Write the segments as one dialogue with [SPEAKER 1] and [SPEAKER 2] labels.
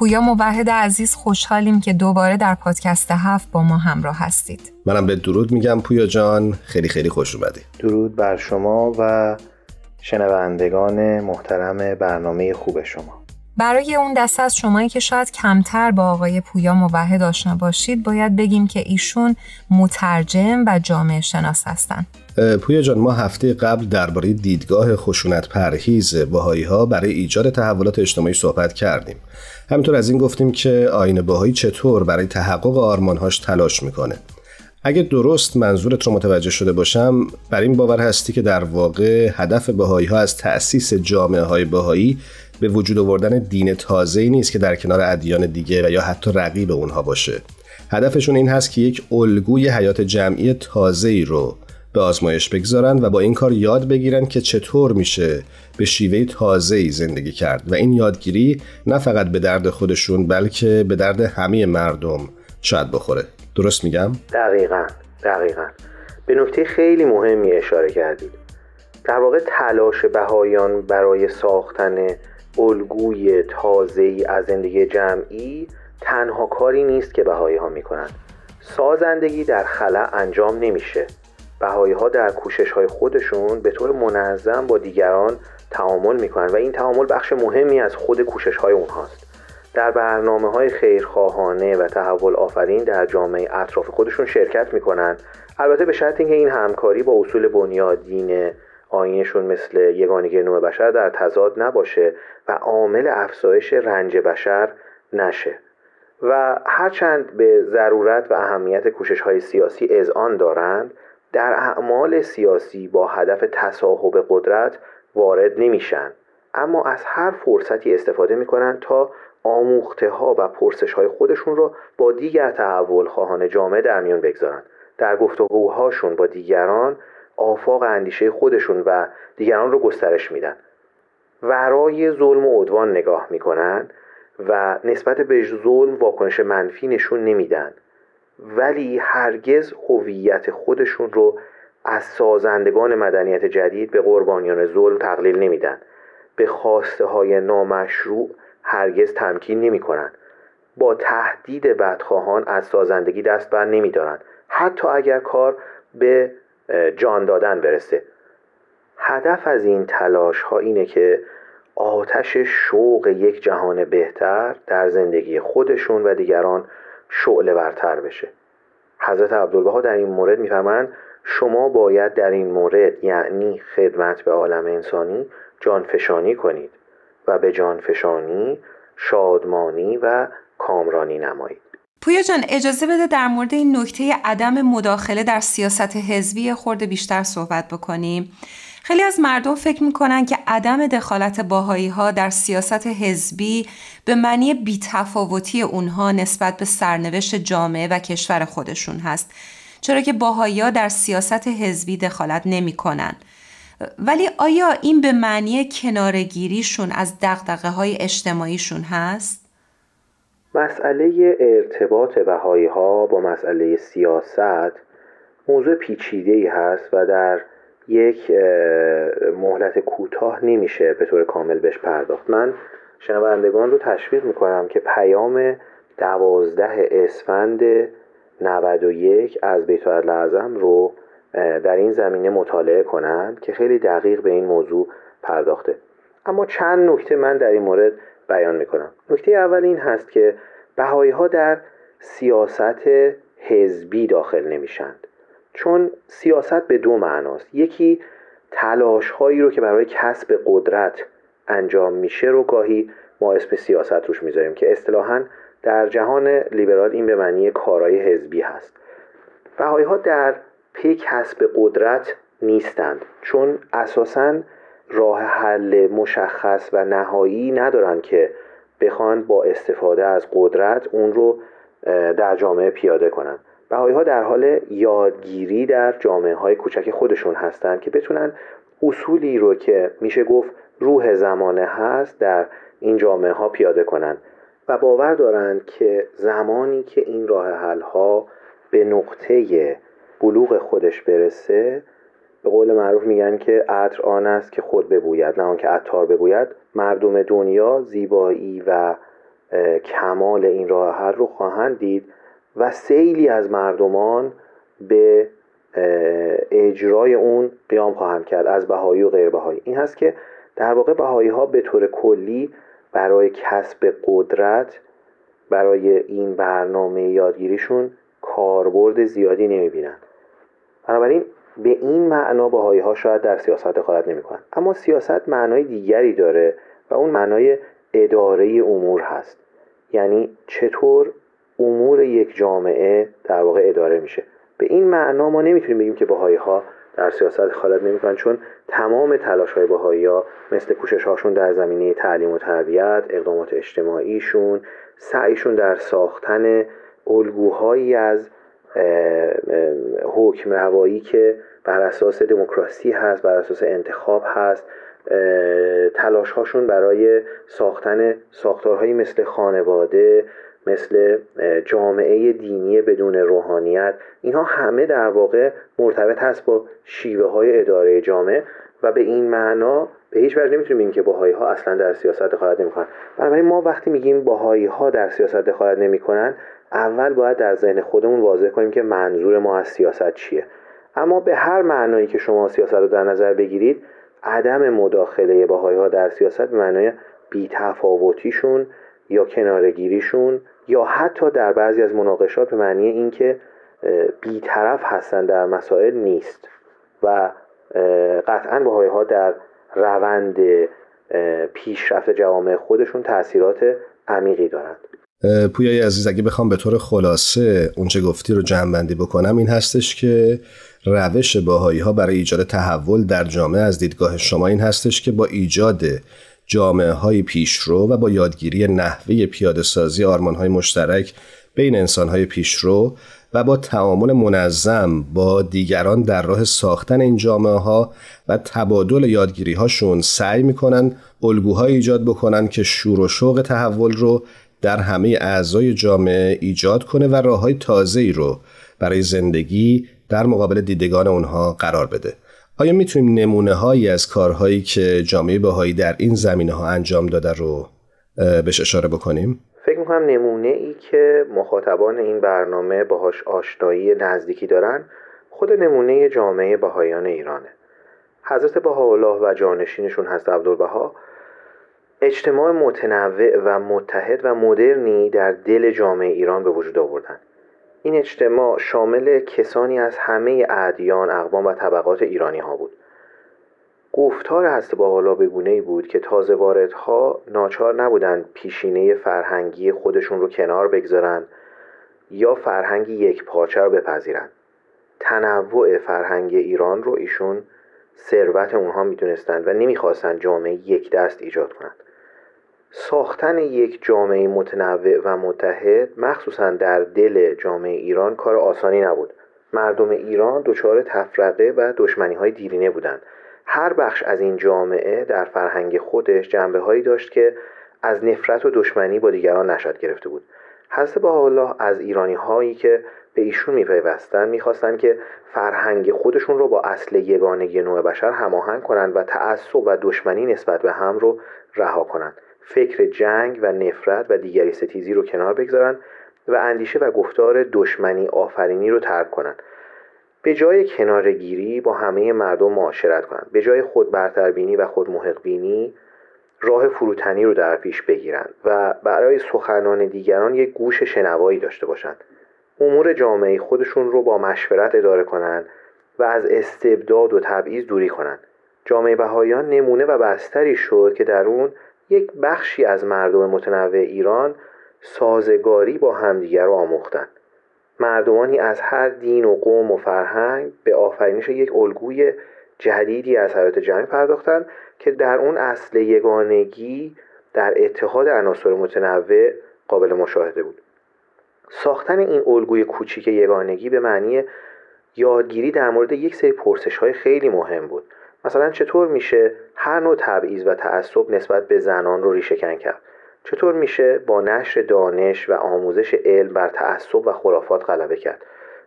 [SPEAKER 1] پویا موحد عزیز خوشحالیم که دوباره در پادکست هفت با ما همراه هستید.
[SPEAKER 2] منم به درود میگم پویا جان. خیلی خیلی خوش اومدی.
[SPEAKER 3] درود بر شما و شنوندگان محترم برنامه خوب شما.
[SPEAKER 1] برای اون دسته از شمایی که شاید کمتر با آقای پویا موحد آشنا باشید باید بگیم که ایشون مترجم و جامعه شناس هستن.
[SPEAKER 2] پویا جان ما هفته قبل درباره دیدگاه خشونت پرهیز باهایی ها برای ایجاد تحولات اجتماعی صحبت کردیم. همینطور از این گفتیم که آین باهایی چطور برای تحقق آرمانهاش تلاش می‌کنه. اگه درست منظورت رو متوجه شده باشم بر این باور هستی که در واقع هدف بهایی ها از تأسیس جامعه های بهایی به وجود آوردن دین تازه نیست که در کنار ادیان دیگه و یا حتی رقیب اونها باشه. هدفشون این هست که یک الگوی حیات جمعی تازه ای رو به آزمایش بگذارن و با این کار یاد بگیرن که چطور میشه به شیوه تازه ای زندگی کرد. و این یادگیری نه فقط به درد خودشون بلکه به درد همه مردم شاید بخوره. درست میگم؟
[SPEAKER 3] دقیقا دقیقا. به نکته خیلی مهمی اشاره کردید. در واقع تلاش بهایان برای ساختن الگوی تازه ای از زندگی جمعی تنها کاری نیست که بهایی ها می‌کنن سازندگی در خلا انجام نمیشه. بهایی ها در کوشش های خودشون به طور منظم با دیگران تعامل می‌کنن و این تعامل بخش مهمی از خود کوشش های اونهاست. در برنامه های خیرخواهانه و تحول آفرین در جامعه اطراف خودشون شرکت می‌کنن. البته به شرط اینکه این همکاری با اصول بنیادین آینشون مثل یگانگی نوع بشر در تضاد نباشه و عامل افزایش رنج بشر نشه. و هرچند به ضرورت و اهمیت کوشش های سیاسی اذعان دارند در اعمال سیاسی با هدف تصاحب قدرت وارد نمیشن. اما از هر فرصتی استفاده می‌کنن تا آموخته ها و پرسش های خودشون رو با دیگر تحول خواهان جامعه در میان بگذارن. در گفتگوهاشون با دیگران آفاق اندیشه خودشون و دیگران رو گسترش میدن. ورای ظلم و عدوان نگاه می‌کنن و نسبت به ظلم واکنش منفی نشون نمیدن. ولی هرگز هویت خودشون رو از سازندگان مدنیت جدید به قربانیان ظلم تقلیل نمیدن به خواسته های نامشروع هرگز تمکین نمی کنن. با تهدید بدخواهان از سازندگی دست بر نمی دارن. حتی اگر کار به جان دادن برسه هدف از این تلاش ها اینه که آتش شوق یک جهان بهتر در زندگی خودشون و دیگران شعله برتر بشه. حضرت عبدالبها در این مورد میفرمایند شما باید در این مورد یعنی خدمت به عالم انسانی جانفشانی کنید و به جانفشانی شادمانی و کامرانی نمایید.
[SPEAKER 1] پویا جان اجازه بده در مورد این نکته عدم مداخله در سیاست حزبی خورده بیشتر صحبت بکنیم. خیلی از مردم فکر می‌کنن که عدم دخالت باهایی ها در سیاست حزبی به معنی بیتفاوتی اونها نسبت به سرنوشت جامعه و کشور خودشون هست چرا که باهایی ها در سیاست حزبی دخالت نمی‌کنن ولی آیا این به معنی کنارگیریشون از دقدقه های اجتماعیشون هست؟
[SPEAKER 3] مسئله ارتباط بهایی ها با مسئله سیاست موضوع پیچیده ای هست و در یک مهلت کوتاه نمیشه به طور کامل بهش پرداخت. من شنوندگان رو تشویق می‌کنم که پیام دوازده اسفند 91 از بیت اعظم رو در این زمینه مطالعه کنند که خیلی دقیق به این موضوع پرداخته. اما چند نکته من در این مورد بیان می‌کنم. نکته اول این هست که بهایی ها در سیاست حزبی داخل نمیشند چون سیاست به دو معناست. یکی تلاش هایی رو که برای کسب قدرت انجام میشه رو گاهی ما اسم سیاست روش می‌ذاریم که اصطلاحا در جهان لیبرال این به معنی کارهای حزبی هست. بهایی ها در پی کسب قدرت نیستند چون اساسا راه حل مشخص و نهایی ندارن که بخوان با استفاده از قدرت اون رو در جامعه پیاده کنن. بهایی ها در حال یادگیری در جامعه های کوچک خودشون هستند که بتونن اصولی رو که میشه گفت روح زمانه هست در این جامعه ها پیاده کنن و باور دارند که زمانی که این راه حل ها به نقطه بلوغ خودش برسه به قول معروف میگن که عطر آن است که خود ببوید نه آنکه عطار بگوید مردم دنیا زیبایی و کمال این راه حل رو خواهند دید. و سیلی از مردمان به اجرای اون قیام خواهند کرد از بهایی و غیر بهایی این هست که در واقع بهایی ها به طور کلی برای کسب قدرت برای این برنامه یادگیریشون کاربرد زیادی نمی‌بینن بنابراین به این معنا بهایی ها شاید در سیاست دخالت نمی‌کنن اما سیاست معنای دیگری داره و اون معنای اداره امور هست. یعنی چطور امور یک جامعه در واقع اداره میشه. به این معنا ما نمی‌تونیم بگیم که بهایی ها در سیاست دخالت نمی‌کنن چون تمام تلاش های بهایی ها مثل کوشش هاشون در زمینه تعلیم و تربیت اقدامات اجتماعیشون سعیشون در ساختن الگوهایی از حکم روایی که بر اساس دموکراسی هست بر اساس انتخاب هست تلاش هاشون برای ساختن ساختارهایی مثل خانواده مثل جامعه دینی بدون روحانیت اینها همه در واقع مرتبط هست با شیوه های اداره جامعه و به این معنا به هیچ وجه نمی‌تونیم بگیم که باهایی ها اصلا در سیاست دخالت نمی‌کنن. بنابراین ما وقتی میگیم باهایی ها در سیاست دخالت نمی‌کنن اول باید در ذهن خودمون واضح کنیم که منظور ما از سیاست چیه. اما به هر معنایی که شما سیاست رو در نظر بگیرید عدم مداخله باهایی ها در سیاست به معنای بیتفاوتیشون یا کنارگیریشون یا حتی در بعضی از مناقشات به معنی اینکه بیطرف هستن در مسائل نیست و قطعا باهایی ها در روند پیشرفت جوامع خودشون تاثیرات عمیقی دارند.
[SPEAKER 2] پویای عزیز اگه بخوام به طور خلاصه اونچه گفتی رو جمع بکنم این هستش که روش باهایی ها برای ایجاد تحول در جامعه از دیدگاه شما این هستش که با ایجاد جامعه های پیشرو و با یادگیری نحوه پیاده سازی آرمان های مشترک بین انسان های پیشرو و با تعامل منظم با دیگران در راه ساختن این جامعه ها و تبادل یادگیری هاشون سعی می‌کنن الگوهای ایجاد بکنن که شور و شوق تحول رو در همه اعضای جامعه ایجاد کنه و راه های تازه ای رو برای زندگی در مقابل دیدگان اونها قرار بده. آیا می‌تونیم نمونه هایی از کارهایی که جامعه بهایی در این زمینه ها انجام داده رو بهش اشاره بکنیم؟
[SPEAKER 3] فکر می‌کنم نمونه ای که مخاطبان این برنامه باهاش آشنایی نزدیکی دارن خود نمونه جامعه بهایان ایرانه. حضرت بهاءالله و جانشینشون هست عبدالبها. اجتماع متنوع و متحد و مدرنی در دل جامعه ایران به وجود آوردن. این اجتماع شامل کسانی از همه ادیان، اقوام و طبقات ایرانی ها بود. گفتار هست با حالا به گونه بود که تازه واردها ناچار نبودند پیشینه فرهنگی خودشون رو کنار بگذارن یا فرهنگی یک پارچه رو بپذیرند. تنوع فرهنگ ایران رو ایشون ثروت اونها می‌دونستند و نمی‌خواستند جامعه یک دست ایجاد کنند. ساختن یک جامعه متنوع و متحد مخصوصا در دل جامعه ایران کار آسانی نبود. مردم ایران دچار تفرقه و دشمنی های دیرینه بودند. هر بخش از این جامعه در فرهنگ خودش جنبه هایی داشت که از نفرت و دشمنی با دیگران نشد گرفته بود. حضرت الله از ایرانی هایی که به ایشون میپیوستند می‌خواستند که فرهنگ خودشون رو با اصل یگانگی نوع بشر هماهنگ کنند و تعصب و دشمنی نسبت به هم رو رها کنند. فکر جنگ و نفرت و دیگری ستیزی رو کنار بگذارن و اندیشه و گفتار دشمنی آفرینی رو ترک کنند به جای کنارگیری با همه مردم معاشرت کنند به جای خود برتربینی و خود محقبینی راه فروتنی رو در پیش بگیرند و برای سخنان دیگران یک گوش شنوایی داشته باشند امور جامعه خودشون رو با مشورت اداره کنند و از استبداد و تبعیض دوری کنند جامعه بهایان نمونه و بستری شد که در اون یک بخشی از مردم متنوع ایران سازگاری با همدیگر را آموختند مردمانی از هر دین و قوم و فرهنگ به آفرینش یک الگوی جدیدی از حیات جمعی پرداختند که در اون اصل یگانگی در اتحاد عناصر متنوع قابل مشاهده بود. ساختن این الگوی کوچیک یگانگی به معنی یادگیری در مورد یک سری پرسش های خیلی مهم بود. مثلا چطور میشه هر نوع تبعیض و تعصب نسبت به زنان رو ریشهکن کرد؟ چطور میشه با نشر دانش و آموزش علم بر تعصب و خرافات غلبه کرد؟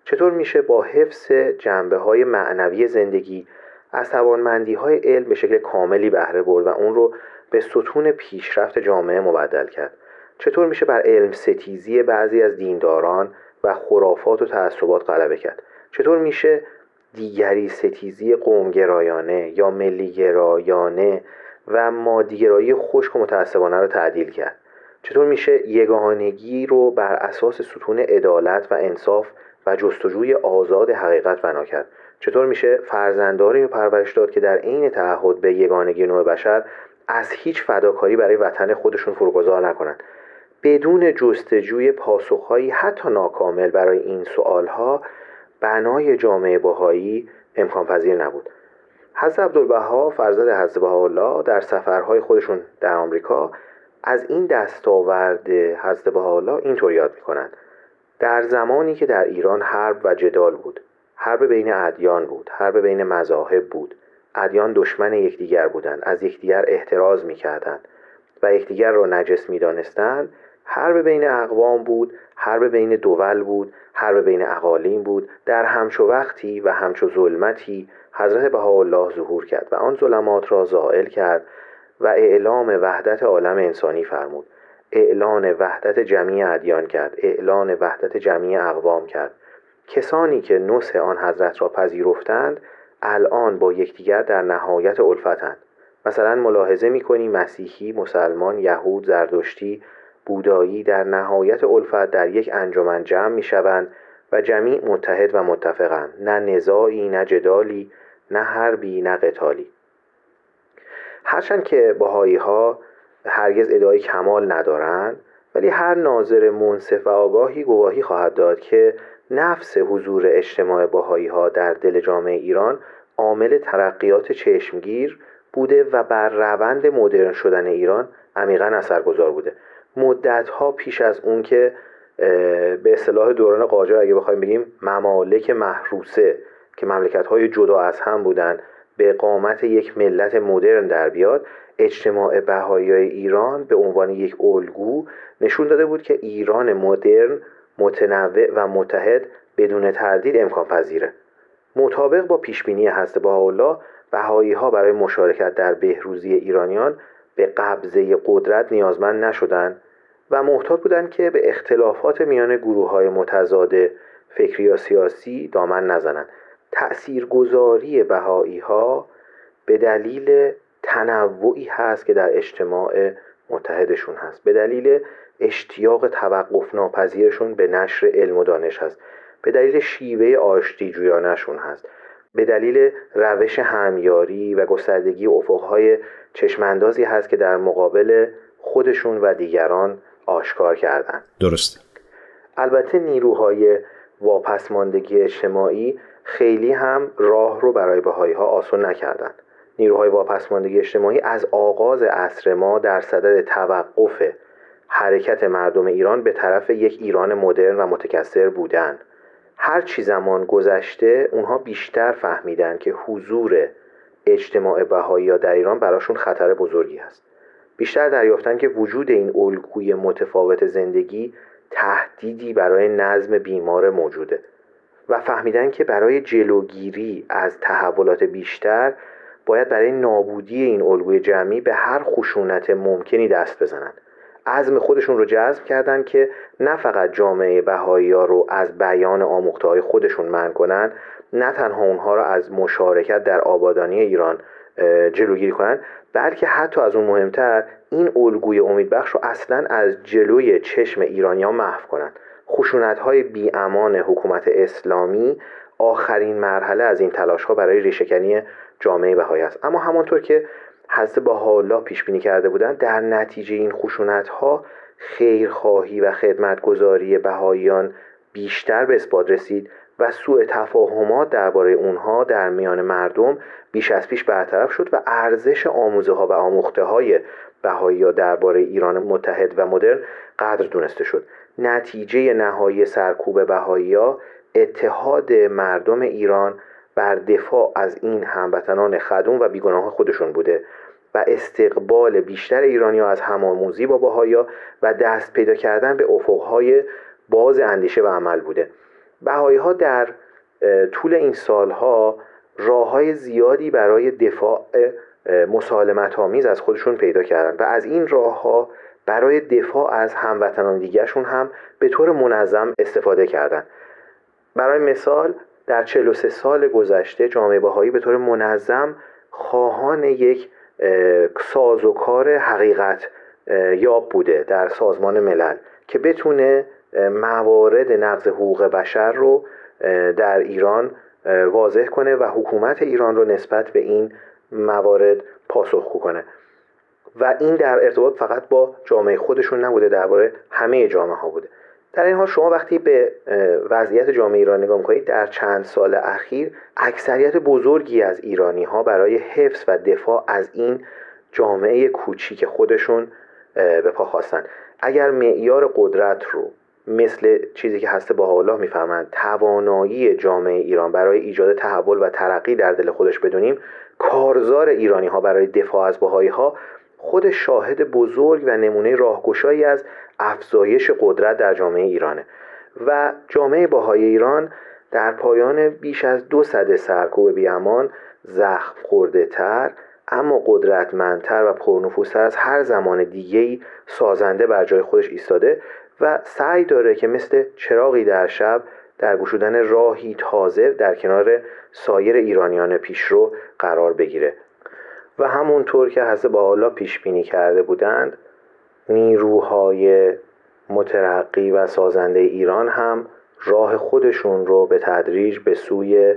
[SPEAKER 3] چطور میشه با حفظ جنبه های معنوی زندگی از توانمندی های علم به شکل کاملی بهره برد و اون رو به ستون پیشرفت جامعه مبدل کرد؟ چطور میشه بر علم ستیزی بعضی از دینداران و خرافات و تعصبات غلبه کرد؟ چطور میشه دیگری ستیزی قومگرایانه یا ملیگرایانه و مادیگرایی خشک و متعصبانه رو تعدیل کرد. چطور میشه یگانگی رو بر اساس ستون عدالت و انصاف و جستجوی آزاد حقیقت بنا کرد؟ چطور میشه فرزنداری رو پرورش داد که در عین تعهد به یگانگی نوع بشر از هیچ فداکاری برای وطن خودشون فروگذار نکنند؟ بدون جستجوی پاسخهایی حتی ناکامل برای این سوالها بنای جامعه باهایی امکان پذیر نبود. حضرت عبدالبها فرزند حضرت بهاءالله در سفرهای خودشون در آمریکا از این دستاورد حضرت بهاءالله اینطور یاد می‌کنند. در زمانی که در ایران حرب و جدال بود حرب بین ادیان بود حرب بین مذاهب بود ادیان دشمن یکدیگر بودند از یکدیگر احتراز می‌کردند و یکدیگر را نجس می‌دانستند حرب بین اقوام بود حرب بین دول بود حرب بین اقالیم بود. در همچو وقتی و همچو ظلمتی حضرت بهاءالله ظهور کرد و آن ظلمات را زائل کرد و اعلام وحدت عالم انسانی فرمود. اعلان وحدت جمعی ادیان کرد اعلان وحدت جمعی اقوام کرد. کسانی که نصح آن حضرت را پذیرفتند الان با یکدیگر در نهایت الفتند. مثلا ملاحظه می‌کنی مسیحی مسلمان یهود زردشتی بودایی در نهایت الفت در یک انجمن جمع می‌شوند و جمیع متحد و متفقند. نه نزاعی نه جدالی نه حربی نه قتالی. هرچند که باهایی ها هرگز ادعای کمال ندارند ولی هر ناظر منصف و آگاهی گواهی خواهد داد که نفس حضور اجتماع باهایی ها در دل جامعه ایران عامل ترقیات چشمگیر بوده و بر روند مدرن شدن ایران عمیقا اثرگذار بوده. مدت ها پیش از اون که به اصطلاح دوران قاجار اگه بخوایم بگیم ممالک محروسه که مملکت های جدا از هم بودن به قامت یک ملت مدرن در بیاد اجتماع بهایی ایران به عنوان یک الگو نشون داده بود که ایران مدرن متنوع و متحد بدون تردید امکان پذیره. مطابق با پیشبینی حضرت بهاءالله بهایی ها برای مشارکت در بهروزی ایرانیان به قبضه قدرت نیازمند نشدند و محتاط بودند که به اختلافات میان گروه های متضاد فکری یا سیاسی دامن نزنند. تأثیرگذاری بهایی ها به دلیل تنوعی هست که در اجتماع متحدشون هست. به دلیل اشتیاق توقف ناپذیرشون به نشر علم و دانش هست. به دلیل شیوه آشتی جویانشون هست. به دلیل روش همیاری و گستردگی افقهای چشماندازی هست که در مقابل خودشون و دیگران آشکار کردن.
[SPEAKER 2] درسته.
[SPEAKER 3] البته نیروهای واپسماندگی اجتماعی خیلی هم راه رو برای بهایی ها آسون نکردند نیروهای واپسماندگی اجتماعی از آغاز عصر ما در صدد توقف حرکت مردم ایران به طرف یک ایران مدرن و متکثر بودند هر چی زمان گذشته اونها بیشتر فهمیدن که حضور اجتماع بهایی در ایران براشون خطر بزرگی است بیشتر دریافتن که وجود این الگوی متفاوت زندگی تهدیدی برای نظم بیمار موجوده و فهمیدن که برای جلوگیری از تحولات بیشتر باید برای نابودی این الگوی جمعی به هر خشونت ممکنی دست بزنند عزم خودشون رو جذب کردن که نه فقط جامعه بهایی ها رو از بیان آموخته خودشون من کنن نه تنها اونها رو از مشارکت در آبادانی ایران جلوگیری کنن بلکه حتی از اون مهمتر این الگوی امیدبخش رو اصلا از جلوی چشم ایرانیان محو کنند خشونت های بی امان حکومت اسلامی آخرین مرحله از این تلاش ها برای ریشهکنی جامعه بهایی است. اما همانطور که حضرت با حالا پیش بینی کرده بودند در نتیجه این خشونت ها خیرخواهی و خدمتگذاری بهاییان بیشتر به اثبات رسید. و سوء تفاهمات درباره اونها در میان مردم بیش از پیش برطرف شد و ارزش آموزه ها و آموخته های بهایی درباره ایران متحد و مدرن قدر دونسته شد. نتیجه نهایی سرکوب بهایی اتحاد مردم ایران بر دفاع از این هموطنان خدوم و بیگناه خودشون بوده و استقبال بیشتر ایرانی ها از همآموزی با باهایا و دست پیدا کردن به افقهای باز اندیشه و عمل بوده. بهایی ها در طول این سالها راه های زیادی برای دفاع مسالمت آمیز از خودشون پیدا کردن و از این راه ها برای دفاع از هموطنان دیگرشون هم به طور منظم استفاده کردن. برای مثال در 43 سال گذشته جامعه باهایی به طور منظم خواهان یک سازوکار حقیقت یاب بوده در سازمان ملل که بتونه موارد نقض حقوق بشر رو در ایران واضح کنه و حکومت ایران رو نسبت به این موارد پاسخگو کنه. و این در ارتباط فقط با جامعه خودشون نبوده درباره همه جامعه ها بوده. در این حال شما وقتی به وضعیت جامعه ایران نگاه می‌کنید در چند سال اخیر اکثریت بزرگی از ایرانی ها برای حفظ و دفاع از این جامعه کوچیک خودشون به پا خواستن. اگر معیار قدرت رو مثل چیزی که هسته با الله میفرمند توانایی جامعه ایران برای ایجاد تحول و ترقی در دل خودش بدونیم کارزار ایرانی ها برای دفاع از بهایی ها خود شاهد بزرگ و نمونه راهگشایی از افزایش قدرت در جامعه ایرانه. و جامعه باهای ایران در پایان بیش از دو صده سرکوب بیامان زخم خورده تر اما قدرتمندتر و پرنفوذتر از هر زمان دیگهی سازنده بر جای خودش ایستاده و سعی داره که مثل چراغی در شب در گشودن راهی تازه در کنار سایر ایرانیان پیشرو قرار بگیره. و همونطور که حضرت با الله پیش بینی کرده بودند نیروهای مترقی و سازنده ایران هم راه خودشون رو به تدریج به سوی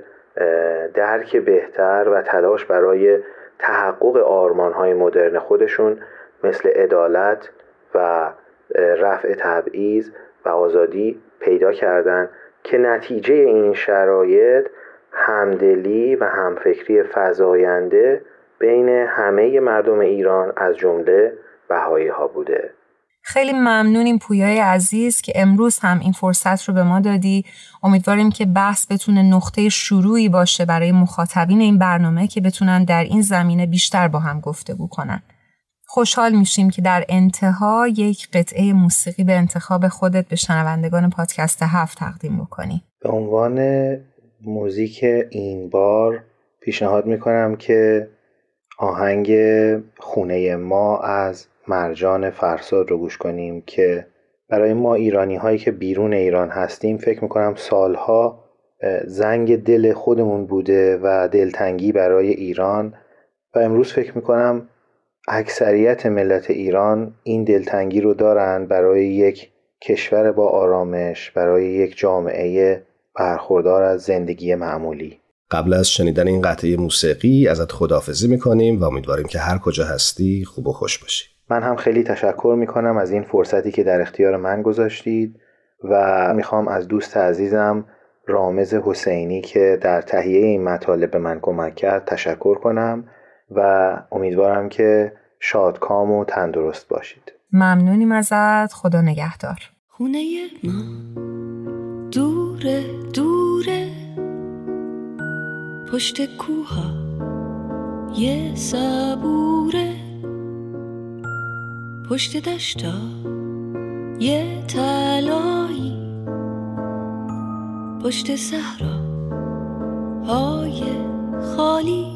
[SPEAKER 3] درک بهتر و تلاش برای تحقق آرمانهای مدرن خودشون مثل عدالت و رفع تبعیض و آزادی پیدا کردند که نتیجه این شرایط همدلی و همفکری فزاینده بین همه مردم ایران از جمله بهایی ها بوده.
[SPEAKER 1] خیلی ممنونیم پویای عزیز که امروز هم این فرصت رو به ما دادی. امیدواریم که بحث بتونه نقطه شروعی باشه برای مخاطبین این برنامه که بتونن در این زمینه بیشتر با هم گفتگو کنن. خوشحال میشیم که در انتها یک قطعه موسیقی به انتخاب خودت به شنوندگان پادکست هفت تقدیم بکنی.
[SPEAKER 3] به عنوان موزیک این بار پیشنهاد می‌کنم که آهنگ خونه ما از مرجان فرساد رو گوش کنیم که برای ما ایرانی هایی که بیرون ایران هستیم فکر می‌کنم سالها زنگ دل خودمون بوده و دلتنگی برای ایران. و امروز فکر می‌کنم اکثریت ملت ایران این دلتنگی رو دارن برای یک کشور با آرامش برای یک جامعه برخوردار از زندگی معمولی.
[SPEAKER 2] قبل از شنیدن این قطعه موسیقی ازت خداحافظی می‌کنیم و امیدواریم که هر کجا هستی خوب و خوش باشی.
[SPEAKER 3] من هم خیلی تشکر می‌کنم از این فرصتی که در اختیار من گذاشتید و می‌خوام از دوست عزیزم رامز حسینی که در تهیه این مطالب به من کمک کرد تشکر کنم. و امیدوارم که شادکام و تندرست باشید.
[SPEAKER 1] ممنونیم ازت. خدا نگهدار.
[SPEAKER 4] خونه ما. دوره دوره. پشت کوها. یه صبوره. پشت دشتا. یه تلایی پشت صحرا. های خالی.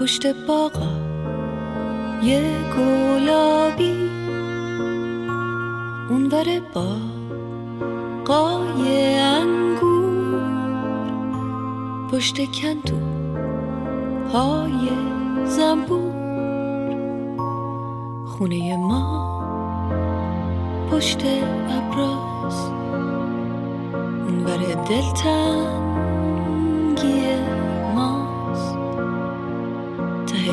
[SPEAKER 4] پشت باغا یه گلابی. اونور با قای انگور. پشت کندو های زنبور. خونه ما پشت ابراز. اونور دلتنگی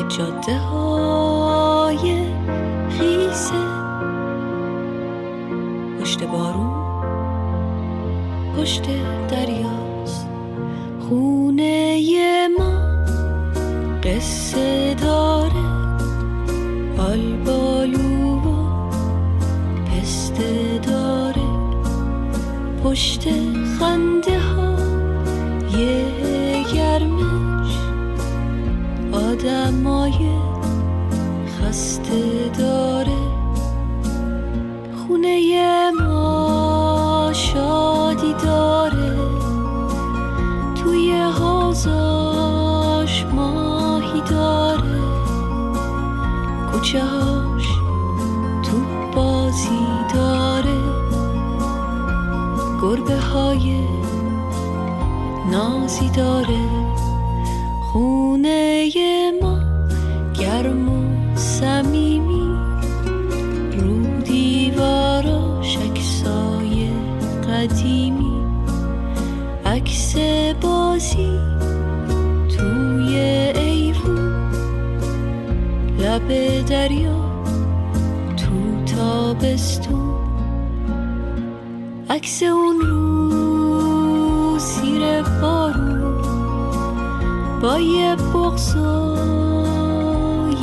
[SPEAKER 4] جاده های خیسه. پشت بارون پشت دریاست. خونه ما قصه داره. آلبالو و پسته داره. پشت خنده ها آدمای خسته داره. خونه ما شادی داره. توی حوزاش ماهی داره. کوچه هاش تو بازی داره. گربه های نازی داره. خونه لب دریا تو تابستون. عکس اون رو سیر بارون با یه بغز و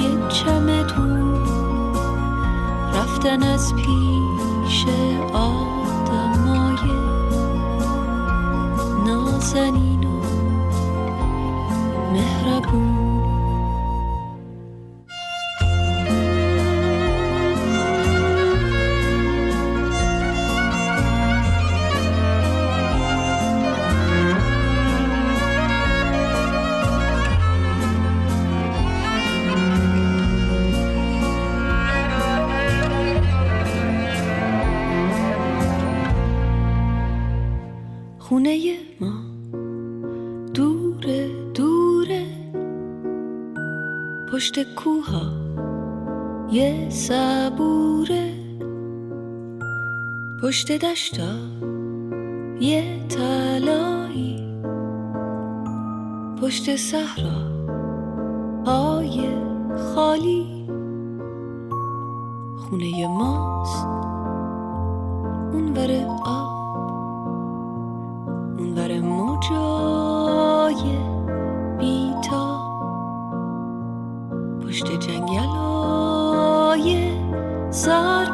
[SPEAKER 4] یه چمدون. رفتن از پیش آدمای نازنین و مهربون. پشت کوها یه صبوره. پشت دشتا یه تلایی پشت صحرا های خالی. خونه ماست. اونور آب. اونور steht Städtchen Jaloje sei.